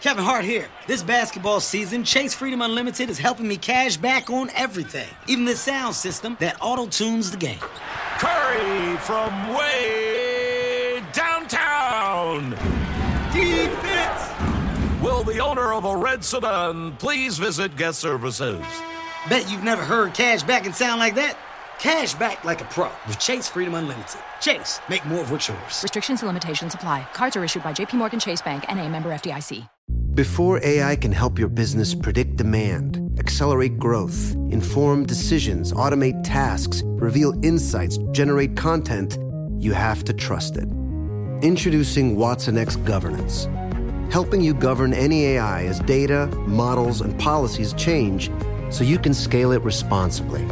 Kevin Hart here. This basketball season, Chase Freedom Unlimited is helping me cash back on everything, even the sound system that auto tunes the game. Curry from way downtown. Defense. Will the owner of a red sedan please visit guest services? Bet you've never heard cash back and sound like that. Cash back like a pro with Chase Freedom Unlimited. Chase, make more of what's yours. Restrictions and limitations apply. Cards are issued by JPMorgan Chase Bank and a member FDIC. Before AI can help your business predict demand, accelerate growth, inform decisions, automate tasks, reveal insights, generate content, you have to trust it. Introducing Watson X Governance, helping you govern any AI as data, models, and policies change so you can scale it responsibly.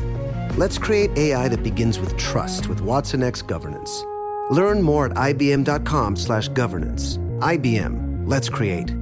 Let's create AI that begins with trust with Watson X Governance. Learn more at ibm.com/governance. IBM. Let's create.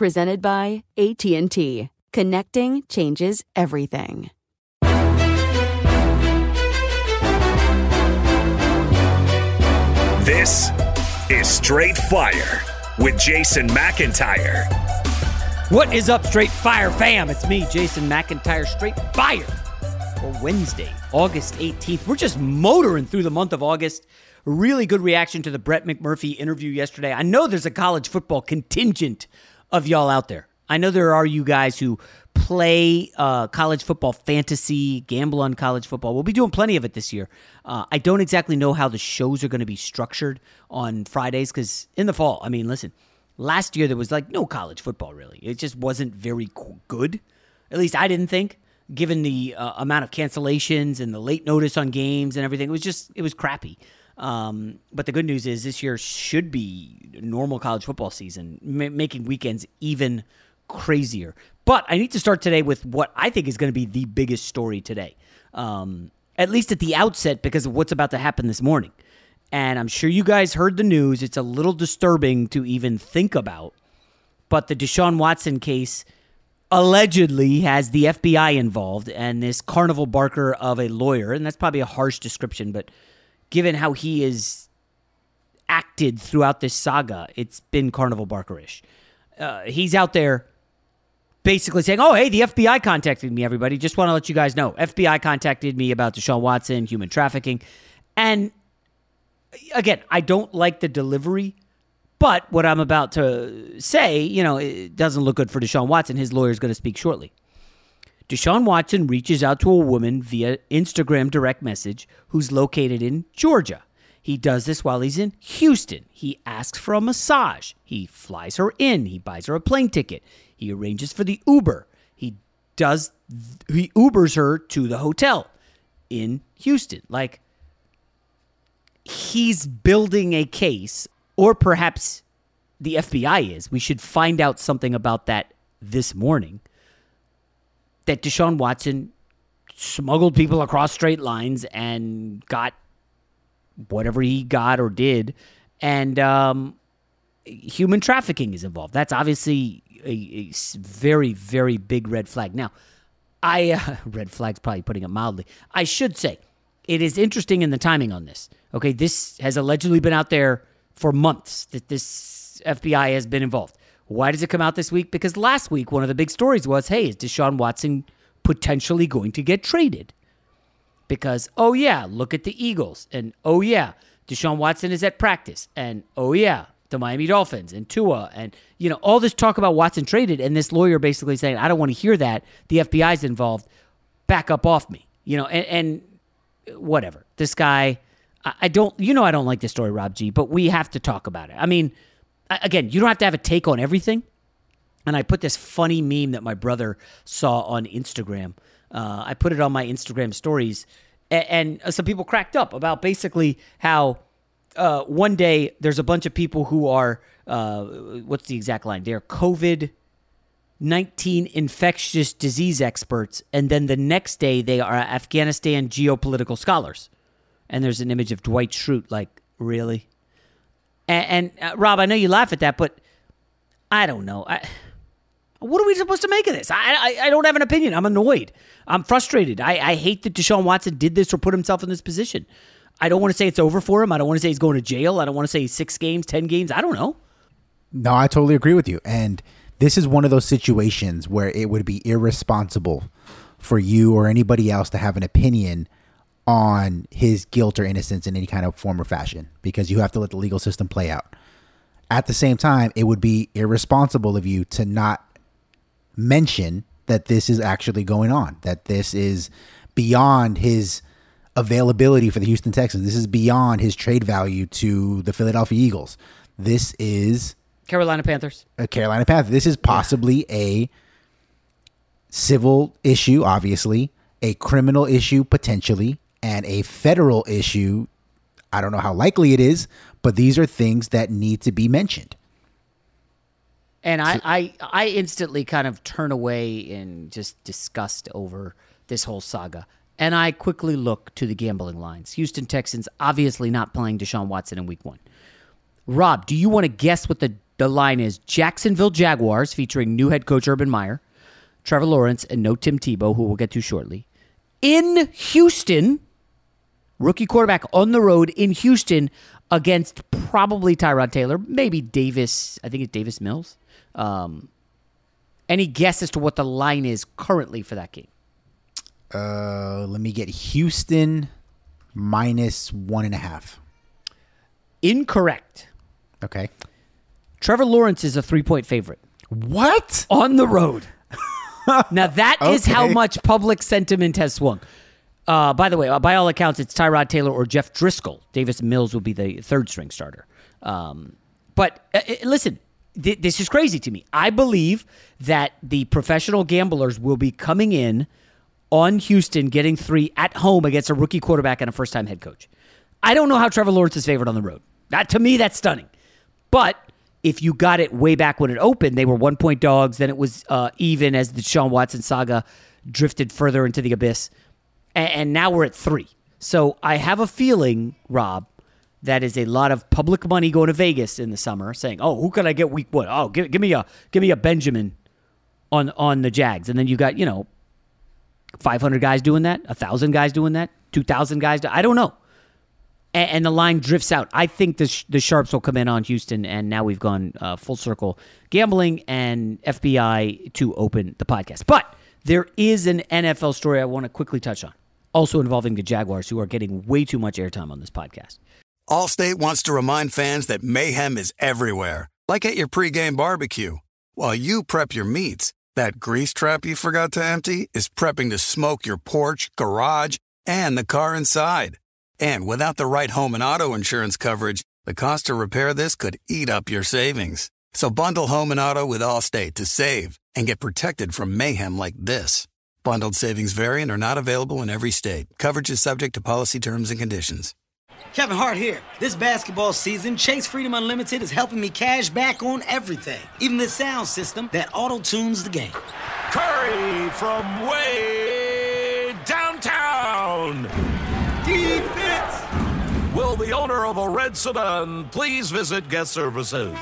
Presented by AT&T. Connecting changes everything. This is Straight Fire with Jason McIntyre. What is up, Straight Fire fam? It's me, Jason McIntyre, Straight Fire for Wednesday, August 18th. We're just motoring through the month of August. Really good reaction to the Brett McMurphy interview yesterday. I know there's a college football contingent of y'all out there. I know there are you guys who play uh, college football fantasy, gamble on college football. We'll be doing plenty of it this year. Uh, I don't exactly know how the shows are going to be structured on Fridays because in the fall, I mean, listen, last year there was like no college football really. It just wasn't very good. At least I didn't think, given the uh, amount of cancellations and the late notice on games and everything. It was just, it was crappy. Um, but the good news is this year should be normal college football season, ma- making weekends even crazier. But I need to start today with what I think is going to be the biggest story today, um, at least at the outset, because of what's about to happen this morning. And I'm sure you guys heard the news. It's a little disturbing to even think about. But the Deshaun Watson case allegedly has the FBI involved and this carnival barker of a lawyer. And that's probably a harsh description, but given how he is acted throughout this saga, it's been carnival barkerish. Uh, he's out there basically saying, "Oh, hey, the FBI contacted me. Everybody, just want to let you guys know, FBI contacted me about Deshaun Watson, human trafficking." And again, I don't like the delivery, but what I'm about to say, you know, it doesn't look good for Deshaun Watson. His lawyer is going to speak shortly. Deshaun Watson reaches out to a woman via Instagram direct message who's located in Georgia. He does this while he's in Houston. He asks for a massage. He flies her in. He buys her a plane ticket. He arranges for the Uber. He does he Ubers her to the hotel in Houston. Like he's building a case or perhaps the FBI is. We should find out something about that this morning. That Deshaun Watson smuggled people across straight lines and got whatever he got or did, and um, human trafficking is involved. That's obviously a, a very, very big red flag. Now, I, uh, red flag's probably putting it mildly. I should say, it is interesting in the timing on this. Okay, this has allegedly been out there for months that this FBI has been involved. Why does it come out this week? Because last week, one of the big stories was hey, is Deshaun Watson potentially going to get traded? Because, oh, yeah, look at the Eagles. And, oh, yeah, Deshaun Watson is at practice. And, oh, yeah, the Miami Dolphins and Tua. And, you know, all this talk about Watson traded. And this lawyer basically saying, I don't want to hear that. The FBI's involved. Back up off me. You know, and, and whatever. This guy, I don't, you know, I don't like this story, Rob G, but we have to talk about it. I mean, again, you don't have to have a take on everything. And I put this funny meme that my brother saw on Instagram. Uh, I put it on my Instagram stories, and, and, some people cracked up about basically how uh, one day there's a bunch of people who are uh, what's the exact line? They're COVID. 19 infectious disease experts, and then the next day they are Afghanistan geopolitical scholars. And there's an image of Dwight Schrute, like, really? And, and uh, Rob, I know you laugh at that, but I don't know. I, what are we supposed to make of this? I, I, I don't have an opinion. I'm annoyed. I'm frustrated. I, I hate that Deshaun Watson did this or put himself in this position. I don't want to say it's over for him. I don't want to say he's going to jail. I don't want to say six games, ten games. I don't know. No, I totally agree with you. And this is one of those situations where it would be irresponsible for you or anybody else to have an opinion on his guilt or innocence in any kind of form or fashion because you have to let the legal system play out. At the same time, it would be irresponsible of you to not mention that this is actually going on, that this is beyond his availability for the Houston Texans. This is beyond his trade value to the Philadelphia Eagles. This is Carolina Panthers. A Carolina Panthers. This is possibly yeah. a civil issue, obviously, a criminal issue potentially, and a federal issue. I don't know how likely it is, but these are things that need to be mentioned. And I, I, I instantly kind of turn away in just disgust over this whole saga. And I quickly look to the gambling lines. Houston Texans obviously not playing Deshaun Watson in week one. Rob, do you want to guess what the, the line is? Jacksonville Jaguars featuring new head coach Urban Meyer, Trevor Lawrence, and no Tim Tebow, who we'll get to shortly. In Houston, rookie quarterback on the road in Houston against probably Tyrod Taylor, maybe Davis. I think it's Davis Mills. Um, any guess as to what the line is currently for that game? Uh, let me get Houston minus one and a half. Incorrect. Okay. Trevor Lawrence is a three point favorite. What? On the road. now, that okay. is how much public sentiment has swung. Uh, by the way, uh, by all accounts, it's Tyrod Taylor or Jeff Driskel. Davis Mills will be the third string starter. Um, but uh, uh, listen, th- this is crazy to me. I believe that the professional gamblers will be coming in on Houston, getting three at home against a rookie quarterback and a first time head coach. I don't know how Trevor Lawrence is favored on the road. That to me, that's stunning. But if you got it way back when it opened, they were one point dogs. Then it was uh, even as Deshaun Watson saga drifted further into the abyss and, and now we're at three. So I have a feeling, Rob, that is a lot of public money going to Vegas in the summer, saying, "Oh, who can I get week one? Oh, give, give me a give me a Benjamin on on the Jags." And then you got you know, five hundred guys doing that, thousand guys doing that, two thousand guys. Do, I don't know. And, and, the line drifts out. I think the the sharps will come in on Houston, and now we've gone uh, full circle, gambling and FBI to open the podcast. But there is an NFL story I want to quickly touch on, also involving the Jaguars, who are getting way too much airtime on this podcast. Allstate wants to remind fans that mayhem is everywhere, like at your pregame barbecue. While you prep your meats, that grease trap you forgot to empty is prepping to smoke your porch, garage, and the car inside. And without the right home and auto insurance coverage, the cost to repair this could eat up your savings. So bundle home and auto with Allstate to save and get protected from mayhem like this. Bundled savings variant are not available in every state. Coverage is subject to policy terms and conditions. Kevin Hart here. This basketball season, Chase Freedom Unlimited is helping me cash back on everything, even the sound system that auto tunes the game. Curry from way downtown. Defense. Will the owner of a red sedan please visit guest services?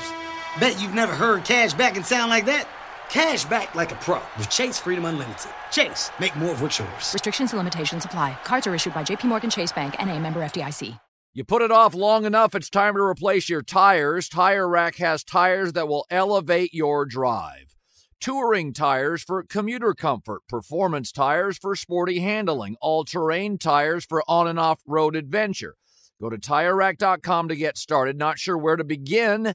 Bet you've never heard cash back and sound like that. Cash back like a pro with Chase Freedom Unlimited. Chase, make more of what's yours. Restrictions and limitations apply. Cards are issued by JPMorgan Chase Bank and a member FDIC. You put it off long enough, it's time to replace your tires. Tire Rack has tires that will elevate your drive. Touring tires for commuter comfort, performance tires for sporty handling, all terrain tires for on and off road adventure. Go to tirerack.com to get started. Not sure where to begin?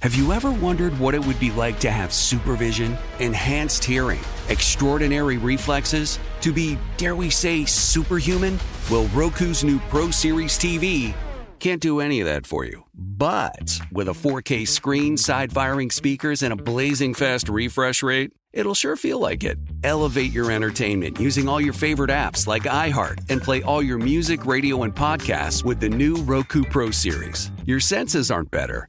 Have you ever wondered what it would be like to have supervision, enhanced hearing, extraordinary reflexes, to be, dare we say, superhuman? Well, Roku's new Pro Series TV can't do any of that for you. But with a 4K screen, side firing speakers, and a blazing fast refresh rate, it'll sure feel like it. Elevate your entertainment using all your favorite apps like iHeart and play all your music, radio, and podcasts with the new Roku Pro Series. Your senses aren't better,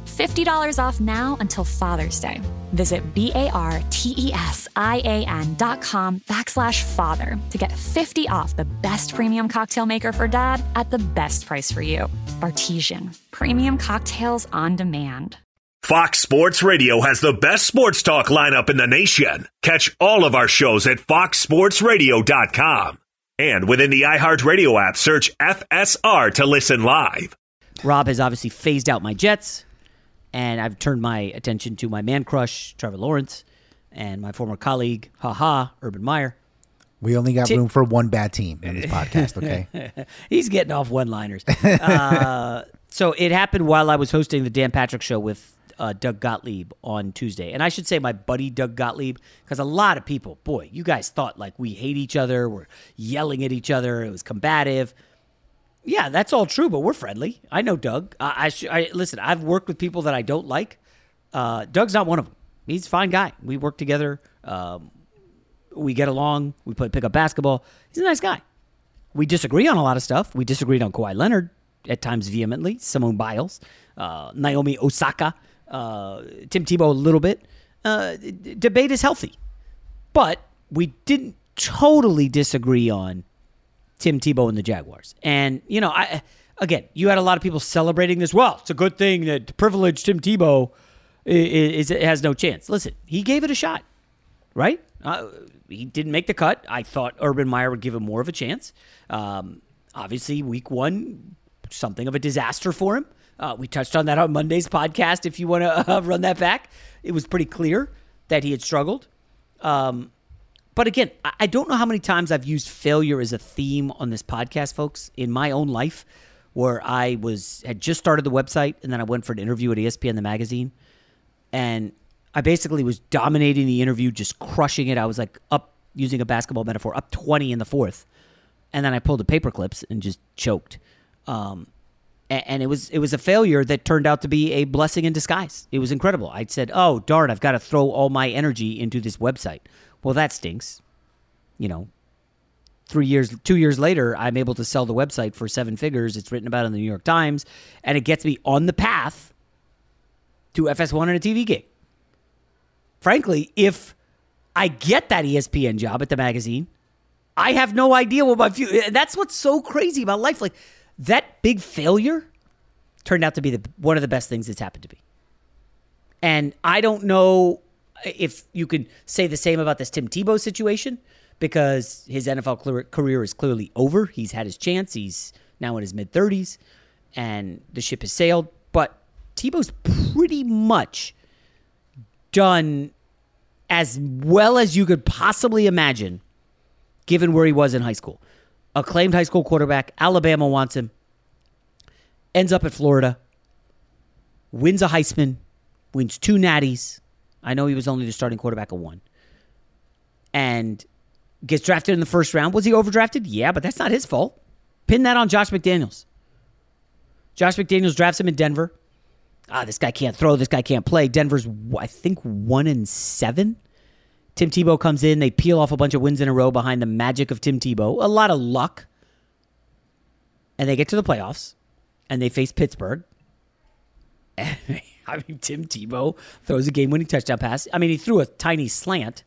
$50 off now until Father's Day. Visit B-A-R-T-E-S-I-A-N dot com backslash father to get 50 off the best premium cocktail maker for dad at the best price for you. Bartesian. Premium cocktails on demand. Fox Sports Radio has the best sports talk lineup in the nation. Catch all of our shows at foxsportsradio.com. And within the iHeartRadio app, search FSR to listen live. Rob has obviously phased out my Jets, and I've turned my attention to my man crush, Trevor Lawrence, and my former colleague, haha, Urban Meyer. We only got Ti- room for one bad team in this podcast, okay? He's getting off one liners. uh, so it happened while I was hosting the Dan Patrick show with uh, Doug Gottlieb on Tuesday. And I should say my buddy Doug Gottlieb, because a lot of people, boy, you guys thought like we hate each other, we're yelling at each other, it was combative. Yeah, that's all true, but we're friendly. I know Doug. I, I, I listen. I've worked with people that I don't like. Uh, Doug's not one of them. He's a fine guy. We work together. Um, we get along. We play pick up basketball. He's a nice guy. We disagree on a lot of stuff. We disagreed on Kawhi Leonard at times vehemently. Simone Biles, uh, Naomi Osaka, uh, Tim Tebow a little bit. Uh, d- debate is healthy, but we didn't totally disagree on Tim Tebow and the Jaguars. And you know, I again, you had a lot of people celebrating this. Well, it's a good thing that privileged Tim Tebow is, is has no chance. Listen, he gave it a shot, right? Uh, he didn't make the cut. I thought Urban Meyer would give him more of a chance. Um, obviously, week one, something of a disaster for him. Uh, we touched on that on Monday's podcast. If you want to uh, run that back, it was pretty clear that he had struggled. Um, but again, I don't know how many times I've used failure as a theme on this podcast, folks, in my own life, where I was had just started the website and then I went for an interview at ESPN the magazine, and I basically was dominating the interview, just crushing it. I was like up using a basketball metaphor, up twenty in the fourth, and then I pulled the paper clips and just choked. Um, and it was it was a failure that turned out to be a blessing in disguise. It was incredible. I said, "Oh darn, I've got to throw all my energy into this website." Well, that stinks. You know, three years, two years later, I'm able to sell the website for seven figures. It's written about in the New York Times, and it gets me on the path to FS1 and a TV gig. Frankly, if I get that ESPN job at the magazine. I have no idea what my future. That's what's so crazy about life. Like that big failure turned out to be the one of the best things that's happened to me. And I don't know if you could say the same about this Tim Tebow situation because his NFL career is clearly over. He's had his chance. He's now in his mid 30s and the ship has sailed. But Tebow's pretty much done as well as you could possibly imagine given where he was in high school. Acclaimed high school quarterback, Alabama wants him, ends up at Florida, wins a Heisman, wins two natties. I know he was only the starting quarterback of one. And gets drafted in the first round. Was he overdrafted? Yeah, but that's not his fault. Pin that on Josh McDaniels. Josh McDaniels drafts him in Denver. Ah, this guy can't throw. This guy can't play. Denver's, I think, one and seven. Tim Tebow comes in. They peel off a bunch of wins in a row behind the magic of Tim Tebow. A lot of luck. And they get to the playoffs and they face Pittsburgh. I mean, Tim Tebow throws a game winning touchdown pass. I mean, he threw a tiny slant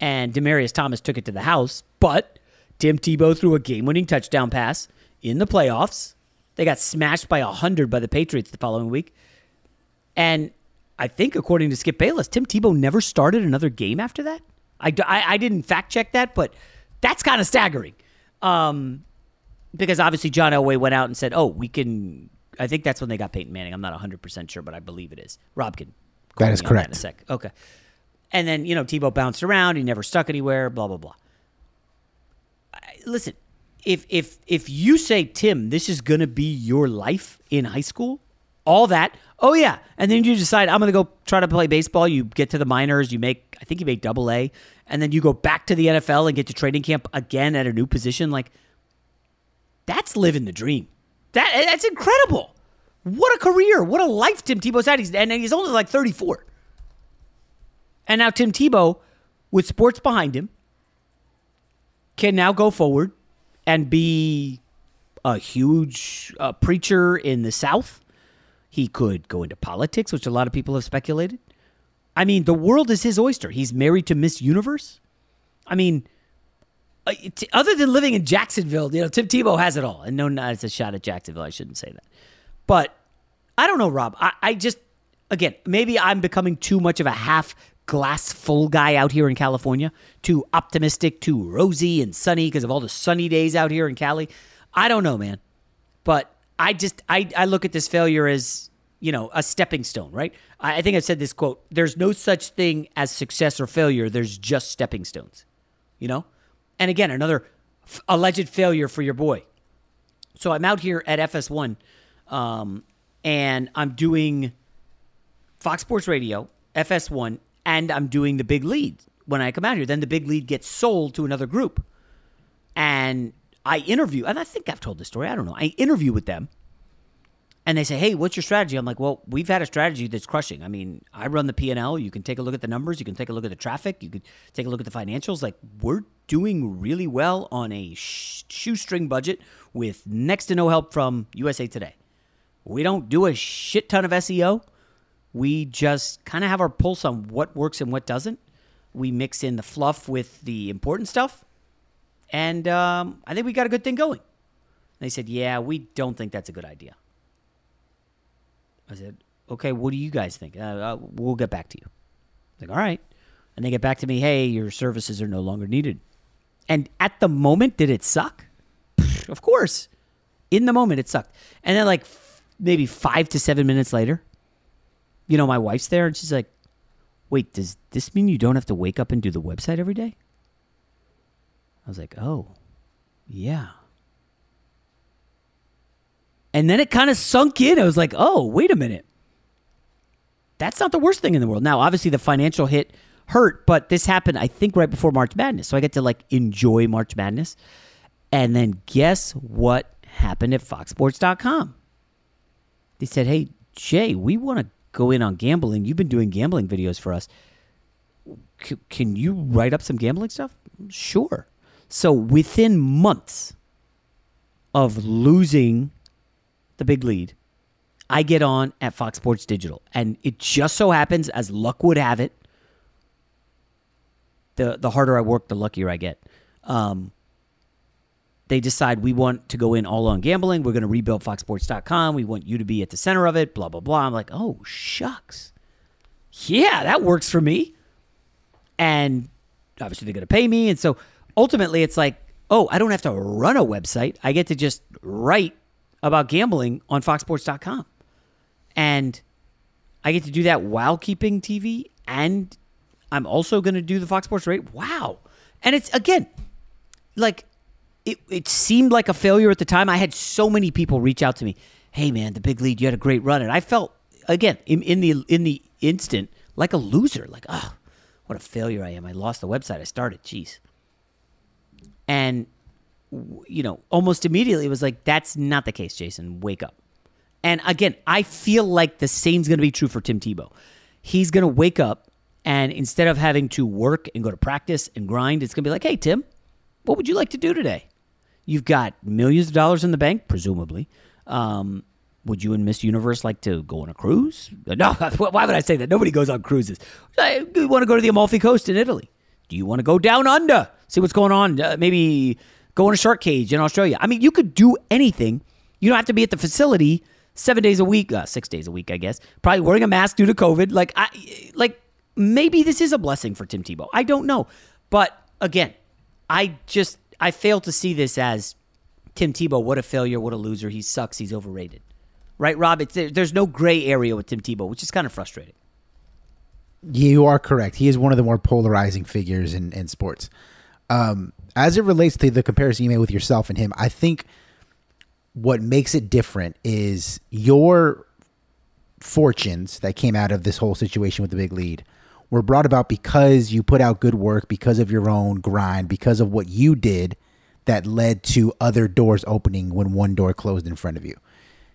and Demaryius Thomas took it to the house, but Tim Tebow threw a game winning touchdown pass in the playoffs. They got smashed by 100 by the Patriots the following week. And I think, according to Skip Bayless, Tim Tebow never started another game after that. I, I, I didn't fact check that, but that's kind of staggering. Um, because obviously John Elway went out and said, oh, we can. I think that's when they got Peyton Manning. I'm not 100% sure, but I believe it is. Rob can. That is correct. in a sec. Okay. And then, you know, Tebow bounced around. He never stuck anywhere, blah, blah, blah. I- Listen, if if if you say, Tim, this is gonna be your life in high school, all that, oh yeah. And then you decide I'm gonna go try to play baseball, you get to the minors, you make I think you make double A, and then you go back to the NFL and get to training camp again at a new position, like that's living the dream. That that's incredible. What a career. What a life Tim Tebow's had. He's, and he's only like 34. And now Tim Tebow, with sports behind him, can now go forward and be a huge uh, preacher in the South. He could go into politics, which a lot of people have speculated. I mean, the world is his oyster. He's married to Miss Universe. I mean, Uh, other than living in Jacksonville, you know, Tim Tebow has it all. And no, not it's a shot at Jacksonville. I shouldn't say that. But I don't know, Rob. I, I just, again, maybe I'm becoming too much of a half glass full guy out here in California, too optimistic, too rosy and sunny because of all the sunny days out here in Cali. I don't know, man. But I just, I, I look at this failure as, you know, a stepping stone, right? I, I think I've said this quote there's no such thing as success or failure, there's just stepping stones, you know? And again, another f- alleged failure for your boy. So I'm out here at FS1 um, and I'm doing Fox Sports Radio, FS1, and I'm doing the big lead when I come out here. Then the big lead gets sold to another group. And I interview, and I think I've told this story. I don't know. I interview with them. And they say, "Hey, what's your strategy?" I'm like, "Well, we've had a strategy that's crushing. I mean, I run the P and L. You can take a look at the numbers. You can take a look at the traffic. You could take a look at the financials. Like, we're doing really well on a sh- shoestring budget with next to no help from USA Today. We don't do a shit ton of SEO. We just kind of have our pulse on what works and what doesn't. We mix in the fluff with the important stuff, and um, I think we got a good thing going." They said, "Yeah, we don't think that's a good idea." I said, okay, what do you guys think? Uh, we'll get back to you. Like, all right. And they get back to me, hey, your services are no longer needed. And at the moment, did it suck? Of course. In the moment, it sucked. And then, like, f- maybe five to seven minutes later, you know, my wife's there and she's like, wait, does this mean you don't have to wake up and do the website every day? I was like, oh, yeah. And then it kind of sunk in. I was like, oh, wait a minute. That's not the worst thing in the world. Now, obviously, the financial hit hurt, but this happened, I think, right before March Madness. So I get to like enjoy March Madness. And then guess what happened at foxsports.com? They said, hey, Jay, we want to go in on gambling. You've been doing gambling videos for us. C- can you write up some gambling stuff? Sure. So within months of losing the big lead, I get on at Fox Sports Digital. And it just so happens, as luck would have it, the the harder I work, the luckier I get. Um, they decide we want to go in all on gambling. We're going to rebuild foxsports.com. We want you to be at the center of it, blah, blah, blah. I'm like, oh, shucks. Yeah, that works for me. And obviously, they're going to pay me. And so ultimately, it's like, oh, I don't have to run a website. I get to just write about gambling on foxsports.com. And I get to do that while keeping TV. And I'm also going to do the Fox Sports rate. Wow. And it's, again, like, it, it seemed like a failure at the time. I had so many people reach out to me. Hey man, the big lead, you had a great run, and I felt again in, in the in the instant like a loser. Like, oh, what a failure I am. I lost the website I started. Jeez. And you know, almost immediately it was like, that's not the case, Jason. Wake up. And again, I feel like the same's going to be true for Tim Tebow. He's going to wake up, and instead of having to work and go to practice and grind, it's going to be like, hey, Tim, what would you like to do today? You've got millions of dollars in the bank, presumably. Um, would you and Miss Universe like to go on a cruise? No, why would I say that? Nobody goes on cruises. You want to go to the Amalfi Coast in Italy? Do you want to go down under, see what's going on? Uh, maybe go in a shark cage in Australia. I mean, you could do anything. You don't have to be at the facility seven days a week, uh, six days a week, I guess. Probably wearing a mask due to COVID. Like, I, like maybe this is a blessing for Tim Tebow. I don't know, but again, I just I fail to see this as Tim Tebow. What a failure! What a loser! He sucks. He's overrated. Right, Rob? It's, there's no gray area with Tim Tebow, which is kind of frustrating. You are correct. He is one of the more polarizing figures in, in sports. Um, as it relates to the comparison you made with yourself and him, I think what makes it different is your fortunes that came out of this whole situation with the big lead were brought about because you put out good work, because of your own grind, because of what you did that led to other doors opening when one door closed in front of you.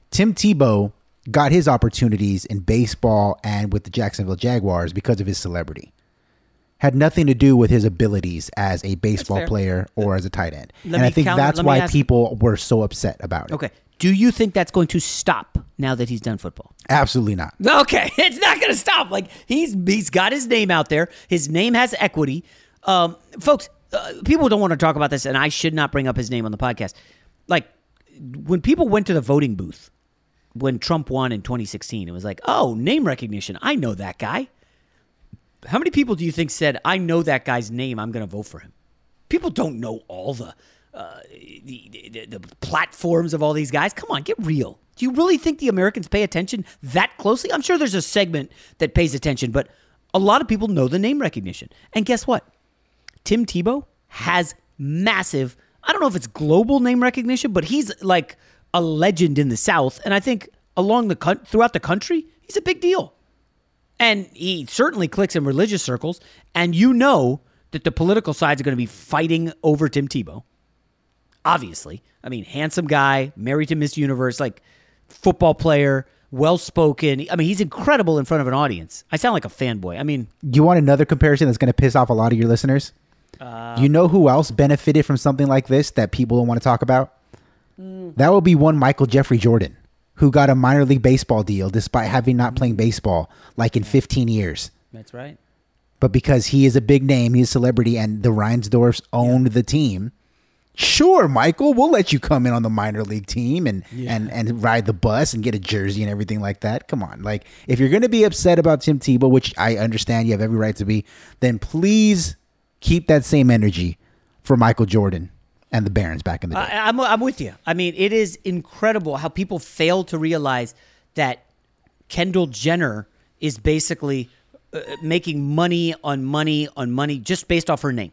Tim Tebow got his opportunities in baseball and with the Jacksonville Jaguars because of his celebrity. Had nothing to do with his abilities as a baseball player or as a tight end. Let and I think counter- that's why ask- people were so upset about it. Okay. Do you think that's going to stop now that he's done football? Absolutely not. Okay, it's not going to stop. Like he's he's got his name out there. His name has equity. Um, folks, uh, people don't want to talk about this, and I should not bring up his name on the podcast. Like when people went to the voting booth when Trump won in 2016, it was like, oh, name recognition. I know that guy. How many people do you think said, I know that guy's name. I'm going to vote for him? People don't know all the, uh, the, the, the platforms of all these guys. Come on, get real. Do you really think the Americans pay attention that closely? I'm sure there's a segment that pays attention, but a lot of people know the name recognition. And guess what? Tim Tebow has massive, I don't know if it's global name recognition, but he's like a legend in the South. And I think along the throughout the country, he's a big deal. And he certainly clicks in religious circles. And you know that the political sides are going to be fighting over Tim Tebow. Obviously. I mean, handsome guy, married to Miss Universe, like football player, well spoken. I mean, he's incredible in front of an audience. I sound like a fanboy. I mean, You want another comparison that's going to piss off a lot of your listeners? Uh, you know who else benefited from something like this that people don't want to talk about? That would be one Michael Jeffrey Jordan, who got a minor league baseball deal despite having not playing mm-hmm. baseball like in 15 years. that's right. But because he is a big name, he's a celebrity, and the Reinsdorfs owned the team. Sure, Michael, we'll let you come in on the minor league team and and and ride the bus and get a jersey and everything like that. Come on, like if you're going to be upset about Tim Tebow, which I understand you have every right to be, then please keep that same energy for Michael Jordan and the Barons back in the day. I, I'm, I'm with you. I mean, it is incredible how people fail to realize that Kendall Jenner is basically uh, making money on money on money just based off her name.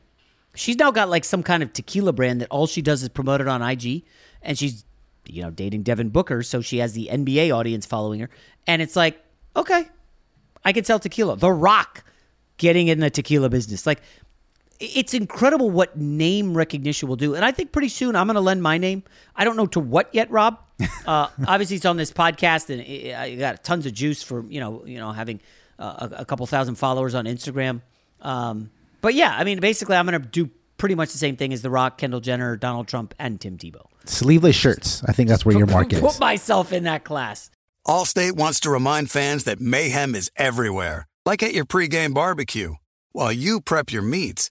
She's now got like some kind of tequila brand that all she does is promote it on IG, and she's you know dating Devin Booker, so she has the NBA audience following her, and it's like okay, I can sell tequila. The Rock getting in the tequila business, like it's incredible what name recognition will do. And I think pretty soon I'm going to lend my name. I don't know to what yet, Rob. Uh, obviously, it's on this podcast, and I got tons of juice for you know, you know, having uh, a, a couple thousand followers on Instagram. Um, but yeah, I mean, basically, I'm going to do pretty much the same thing as The Rock, Kendall Jenner, Donald Trump, and Tim Tebow. Sleeveless shirts. I think that's where your market Put myself in that class. Allstate wants to remind fans that mayhem is everywhere, like at your pregame barbecue. While you prep your meats,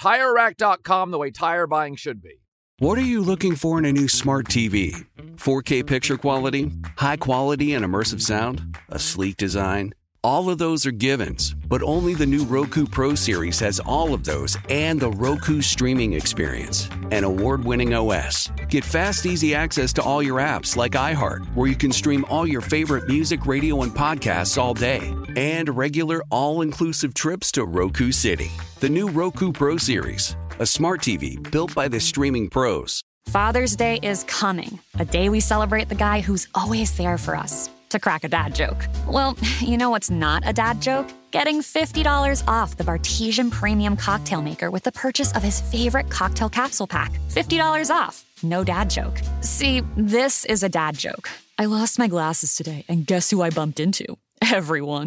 TireRack.com, the way tire buying should be. What are you looking for in a new smart TV? 4K picture quality? High quality and immersive sound? A sleek design? All of those are givens, but only the new Roku Pro series has all of those and the Roku streaming experience, an award winning OS. Get fast, easy access to all your apps like iHeart, where you can stream all your favorite music, radio, and podcasts all day, and regular all inclusive trips to Roku City. The new Roku Pro series, a smart TV built by the streaming pros. Father's Day is coming, a day we celebrate the guy who's always there for us. To crack a dad joke. Well, you know what's not a dad joke? Getting $50 off the Bartesian Premium Cocktail Maker with the purchase of his favorite cocktail capsule pack. $50 off. No dad joke. See, this is a dad joke. I lost my glasses today, and guess who I bumped into? Everyone.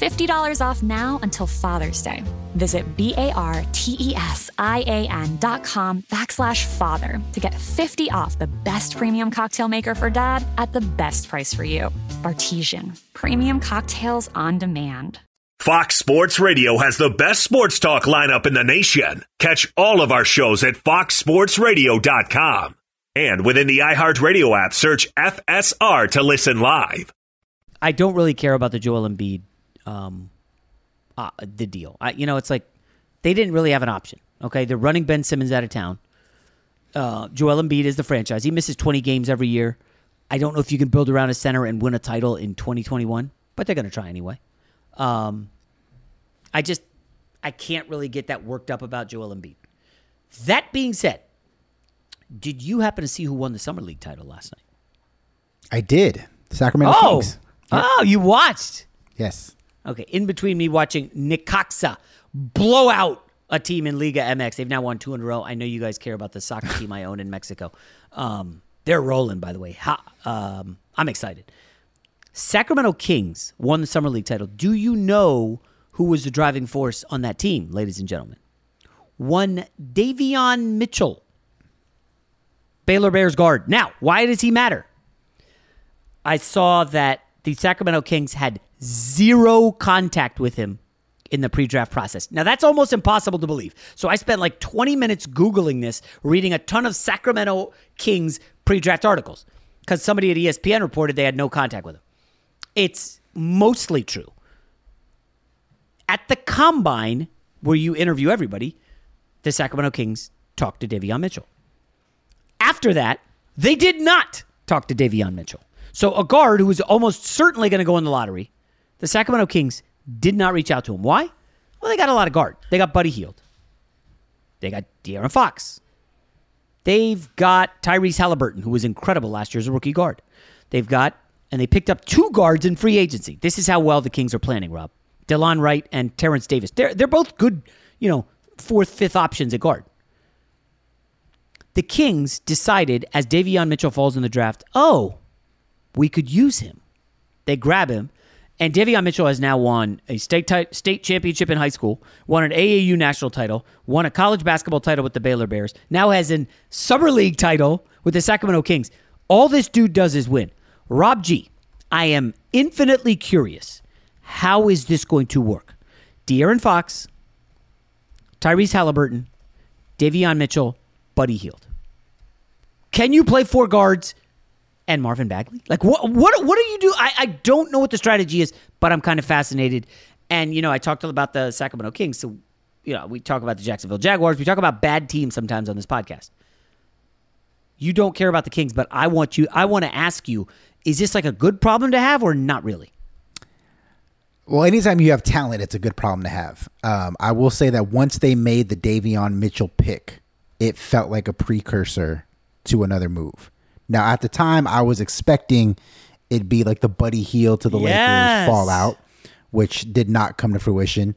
$50 off now until Father's Day. Visit B-A-R-T-E-S-I-A-N dot com backslash father to get 50 off the best premium cocktail maker for dad at the best price for you. Bartesian. Premium cocktails on demand. Fox Sports Radio has the best sports talk lineup in the nation. Catch all of our shows at foxsportsradio.com. And within the iHeartRadio app, search FSR to listen live. I don't really care about the Joel Embiid um, uh, the deal. I, you know, it's like they didn't really have an option. Okay, they're running Ben Simmons out of town. Uh, Joel Embiid is the franchise. He misses 20 games every year. I don't know if you can build around a center and win a title in 2021, but they're going to try anyway. Um, I just I can't really get that worked up about Joel Embiid. That being said, did you happen to see who won the summer league title last night? I did. Sacramento oh, Kings. oh, you watched? Yes. Okay, in between me watching Necaxa blow out a team in Liga MX. They've now won two in a row. I know you guys care about the soccer team I own in Mexico. Um, they're rolling, by the way. Ha, um, I'm excited. Sacramento Kings won the Summer League title. Do you know who was the driving force on that team, ladies and gentlemen? One Davion Mitchell, Baylor Bears guard. Now, why does he matter? I saw that the Sacramento Kings had zero contact with him in the pre-draft process. Now that's almost impossible to believe. So I spent like 20 minutes googling this, reading a ton of Sacramento Kings pre-draft articles cuz somebody at ESPN reported they had no contact with him. It's mostly true. At the combine where you interview everybody, the Sacramento Kings talked to Davion Mitchell. After that, they did not talk to Davion Mitchell. So a guard who was almost certainly going to go in the lottery, the Sacramento Kings did not reach out to him. Why? Well, they got a lot of guard. They got Buddy Hield. They got De'Aaron Fox. They've got Tyrese Halliburton, who was incredible last year as a rookie guard. They've got, and they picked up two guards in free agency. This is how well the Kings are planning, Rob. Delon Wright and Terence Davis. They're, they're both good, you know, fourth, fifth options at guard. The Kings decided as Davion Mitchell falls in the draft, oh, we could use him. They grab him, and Davion Mitchell has now won a state ti- state championship in high school, won an AAU national title, won a college basketball title with the Baylor Bears, now has a summer league title with the Sacramento Kings. All this dude does is win. Rob G, I am infinitely curious. How is this going to work? De'Aaron Fox, Tyrese Halliburton, Davion Mitchell, Buddy Hield. Can you play four guards and Marvin Bagley? Like what what what do you do? I, I don't know what the strategy is, but I'm kind of fascinated. And you know, I talked about the Sacramento Kings, so you know, we talk about the Jacksonville Jaguars, we talk about bad teams sometimes on this podcast. You don't care about the Kings, but I want you I want to ask you, is this like a good problem to have or not really? Well, anytime you have talent, it's a good problem to have. Um, I will say that once they made the Davion Mitchell pick, it felt like a precursor to another move. Now, at the time, I was expecting it'd be like the Buddy Hield to the Yes. Lakers fallout, which did not come to fruition.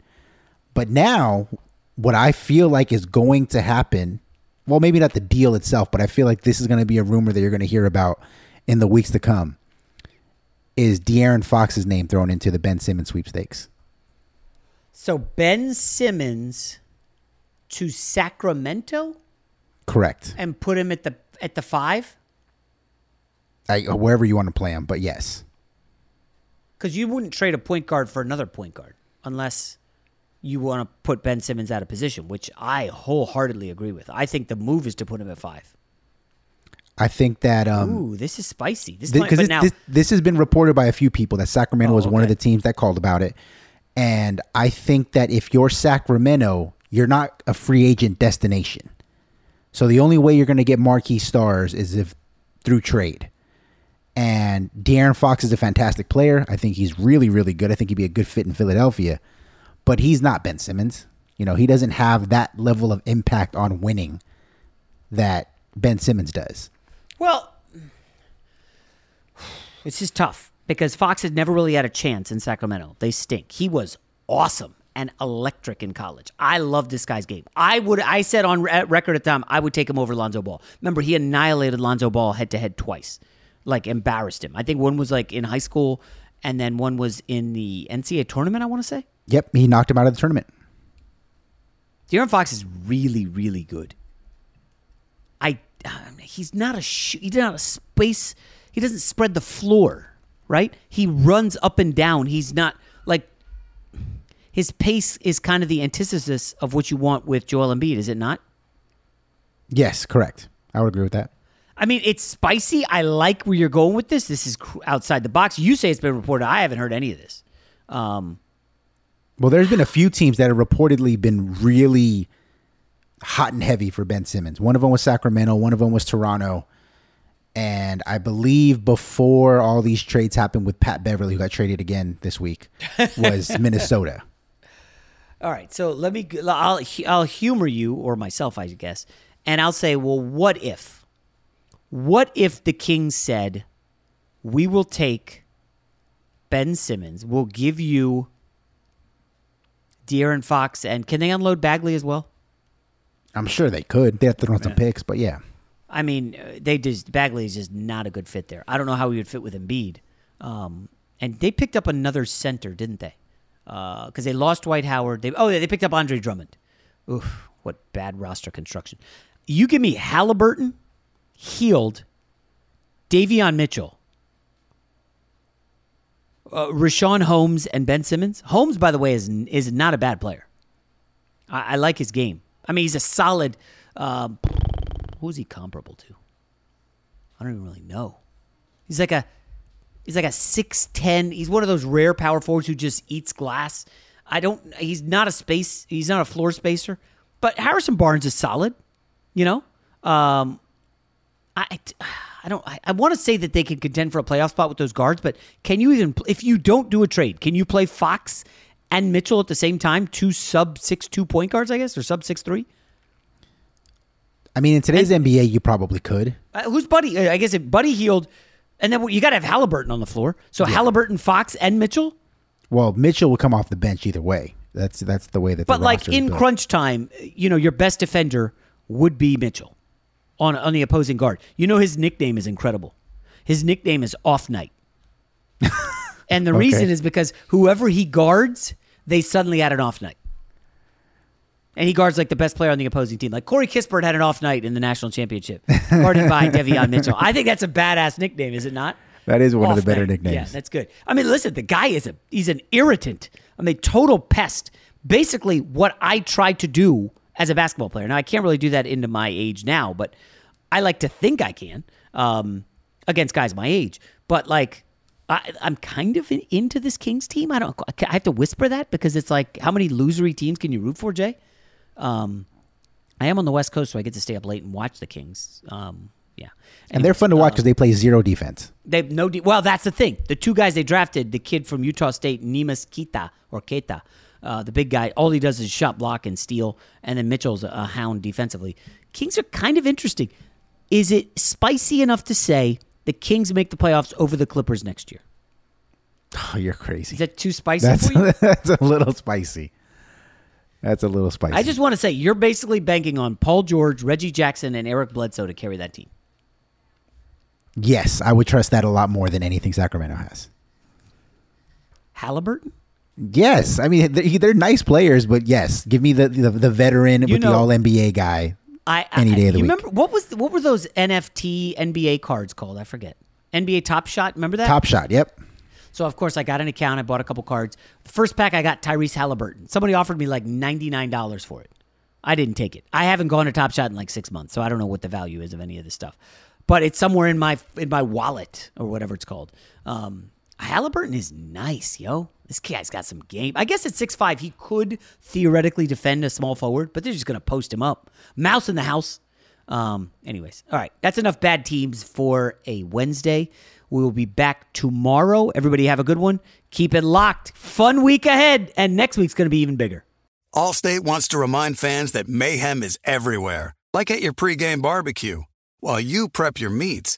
But now, what I feel like is going to happen, well, maybe not the deal itself, but I feel like this is going to be a rumor that you're going to hear about in the weeks to come, is De'Aaron Fox's name thrown into the Ben Simmons sweepstakes. So Ben Simmons to Sacramento Correct. and put him at the at the five I, wherever you want to play him, but yes. because you wouldn't trade a point guard for another point guard unless you want to put Ben Simmons out of position, which I wholeheartedly agree with. I think the move is to put him at five. I think that um, Ooh, this is spicy. This, Th- might, 'cause but this, now this, this has been reported by a few people that Sacramento Oh, was one of the teams that called about it. And I think that if you're Sacramento, you're not a free agent destination. So the only way you're going to get marquee stars is if through trade. And De'Aaron Fox is a fantastic player. I think he's really, really good. I think he'd be a good fit in Philadelphia. But he's not Ben Simmons. You know, he doesn't have that level of impact on winning that Ben Simmons does. Well, it's just tough because Fox had never really had a chance in Sacramento. They stink. He was awesome and electric in college. I love this guy's game. I would. I said on record at the time I would take him over Lonzo Ball. Remember, he annihilated Lonzo Ball head to head twice, like embarrassed him. I think one was like in high school, and then one was in the NCAA tournament. I want to say. Yep, he knocked him out of the tournament. De'Aaron Fox is really, really good. I, uh, he's not a sh- he's not a space. He doesn't spread the floor, right? He runs up and down. He's not like his pace is kind of the antithesis of what you want with Joel Embiid, is it not? Yes, correct. I would agree with that. I mean, it's spicy. I like where you're going with this. This is outside the box. You say it's been reported. I haven't heard any of this. Um, Well, there's been a few teams that have reportedly been really hot and heavy for Ben Simmons. One of them was Sacramento, one of them was Toronto. And I believe before all these trades happened with Pat Beverley, who got traded again this week, was Minnesota. All right, so let me. I'll I'll humor you or myself, I guess, and I'll say, well, what if? What if the Kings said, "We will take Ben Simmons. We'll give you De'Aaron Fox, and can they unload Bagley as well?" I'm sure they could. They have to throw some picks, but yeah. I mean, uh, they just Bagley is just not a good fit there. I don't know how he would fit with Embiid. Um, and they picked up another center, didn't they? Because they lost Dwight Howard. They oh, they picked up Andre Drummond. Oof, what bad roster construction. You give me Halliburton, Hield, Davion Mitchell, uh, Richaun Holmes, and Ben Simmons. Holmes, by the way, is is not a bad player. I, I like his game. I mean, he's a solid. Um, who's he comparable to? I don't even really know. He's like a he's like a six ten. He's one of those rare power forwards who just eats glass. I don't. He's not a space. He's not a floor spacer. But Harrison Barnes is solid. You know, um, I, I don't. I, I want to say that they can contend for a playoff spot with those guards, but can you even if you don't do a trade, can you play Fox and Mitchell at the same time? Two sub six two point guards, I guess, or sub six three. I mean, in today's and, NBA, you probably could. Uh, who's Buddy? Uh, I guess if Buddy Hield, and then you got to have Halliburton on the floor. So yeah. Halliburton, Fox, and Mitchell. Well, Mitchell will come off the bench either way. That's that's the way that. But like in crunch time, you know, your best defender would be Mitchell on on the opposing guard. You know, his nickname is incredible. His nickname is Off Night, and the okay. reason is because whoever he guards, they suddenly had an off night. And he guards like the best player on the opposing team. Like Corey Kispert had an off night in the national championship, guarded by Davion Mitchell. I think that's a badass nickname, is it not? That is one off of the better night. nicknames. Yeah, that's good. I mean, listen, the guy is a he's an irritant. I mean, a total pest. Basically, what I try to do as a basketball player. Now, I can't really do that into my age now, but I like to think I can um, against guys my age. But like, I, am kind of in, into this Kings team. I don't. I have to whisper that because it's like, how many losery teams can you root for, Jay? Um, I am on the West Coast, so I get to stay up late and watch the Kings. Um, yeah, and they're fun to watch because uh, they play zero defense. They've no. De- well, that's the thing. The two guys they drafted, the kid from Utah State, Neemias Queta or Keita, uh, the big guy. All he does is shot block and steal, and then Mitchell's a, hound defensively. Kings are kind of interesting. Is it spicy enough to say the Kings make the playoffs over the Clippers next year? Oh, you're crazy. Is that too spicy that's, for you? that's a little spicy. That's a little spicy. I just want to say you're basically banking on Paul George, Reggie Jackson, and Eric Bledsoe to carry that team. Yes, I would trust that a lot more than anything Sacramento has. Halliburton? Yes, I mean they're, they're nice players, but yes, give me the the, the veteran you with know, the All NBA guy. I, any day of the week. Remember what was what were those NFT NBA cards called? I forget. NBA Top Shot. Remember that? Top Shot. Yep. So of course I got an account. I bought a couple cards. The first pack I got Tyrese Halliburton. Somebody offered me like ninety nine dollars for it. I didn't take it. I haven't gone to Top Shot in like six months, so I don't know what the value is of any of this stuff. But it's somewhere in my in my wallet or whatever it's called. Um, Halliburton is nice, yo. This guy's got some game. I guess at six five, he could theoretically defend a small forward, but they're just going to post him up. Mouse in the house. Um, anyways, all right. That's enough bad teams for a Wednesday. We will be back tomorrow. Everybody have a good one. Keep it locked. Fun week ahead. And next week's going to be even bigger. Allstate wants to remind fans that mayhem is everywhere, like at your pregame barbecue. While you prep your meats,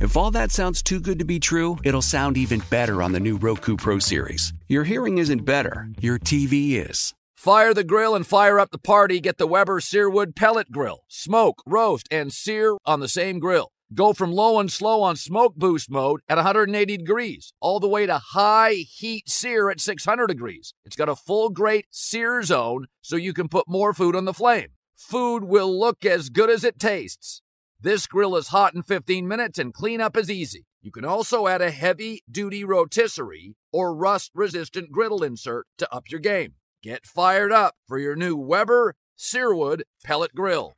If all that sounds too good to be true, it'll sound even better on the new Roku Pro Series. Your hearing isn't better, your TV is. Fire the grill and fire up the party. Get the Weber Searwood Pellet Grill. Smoke, roast, and sear on the same grill. Go from low and slow on smoke boost mode at 180 degrees, all the way to high heat sear at 600 degrees. It's got a full grate sear zone so you can put more food on the flame. Food will look as good as it tastes. This grill is hot in 15 minutes and cleanup is easy. You can also add a heavy duty rotisserie or rust resistant griddle insert to up your game. Get fired up for your new Weber Searwood pellet grill.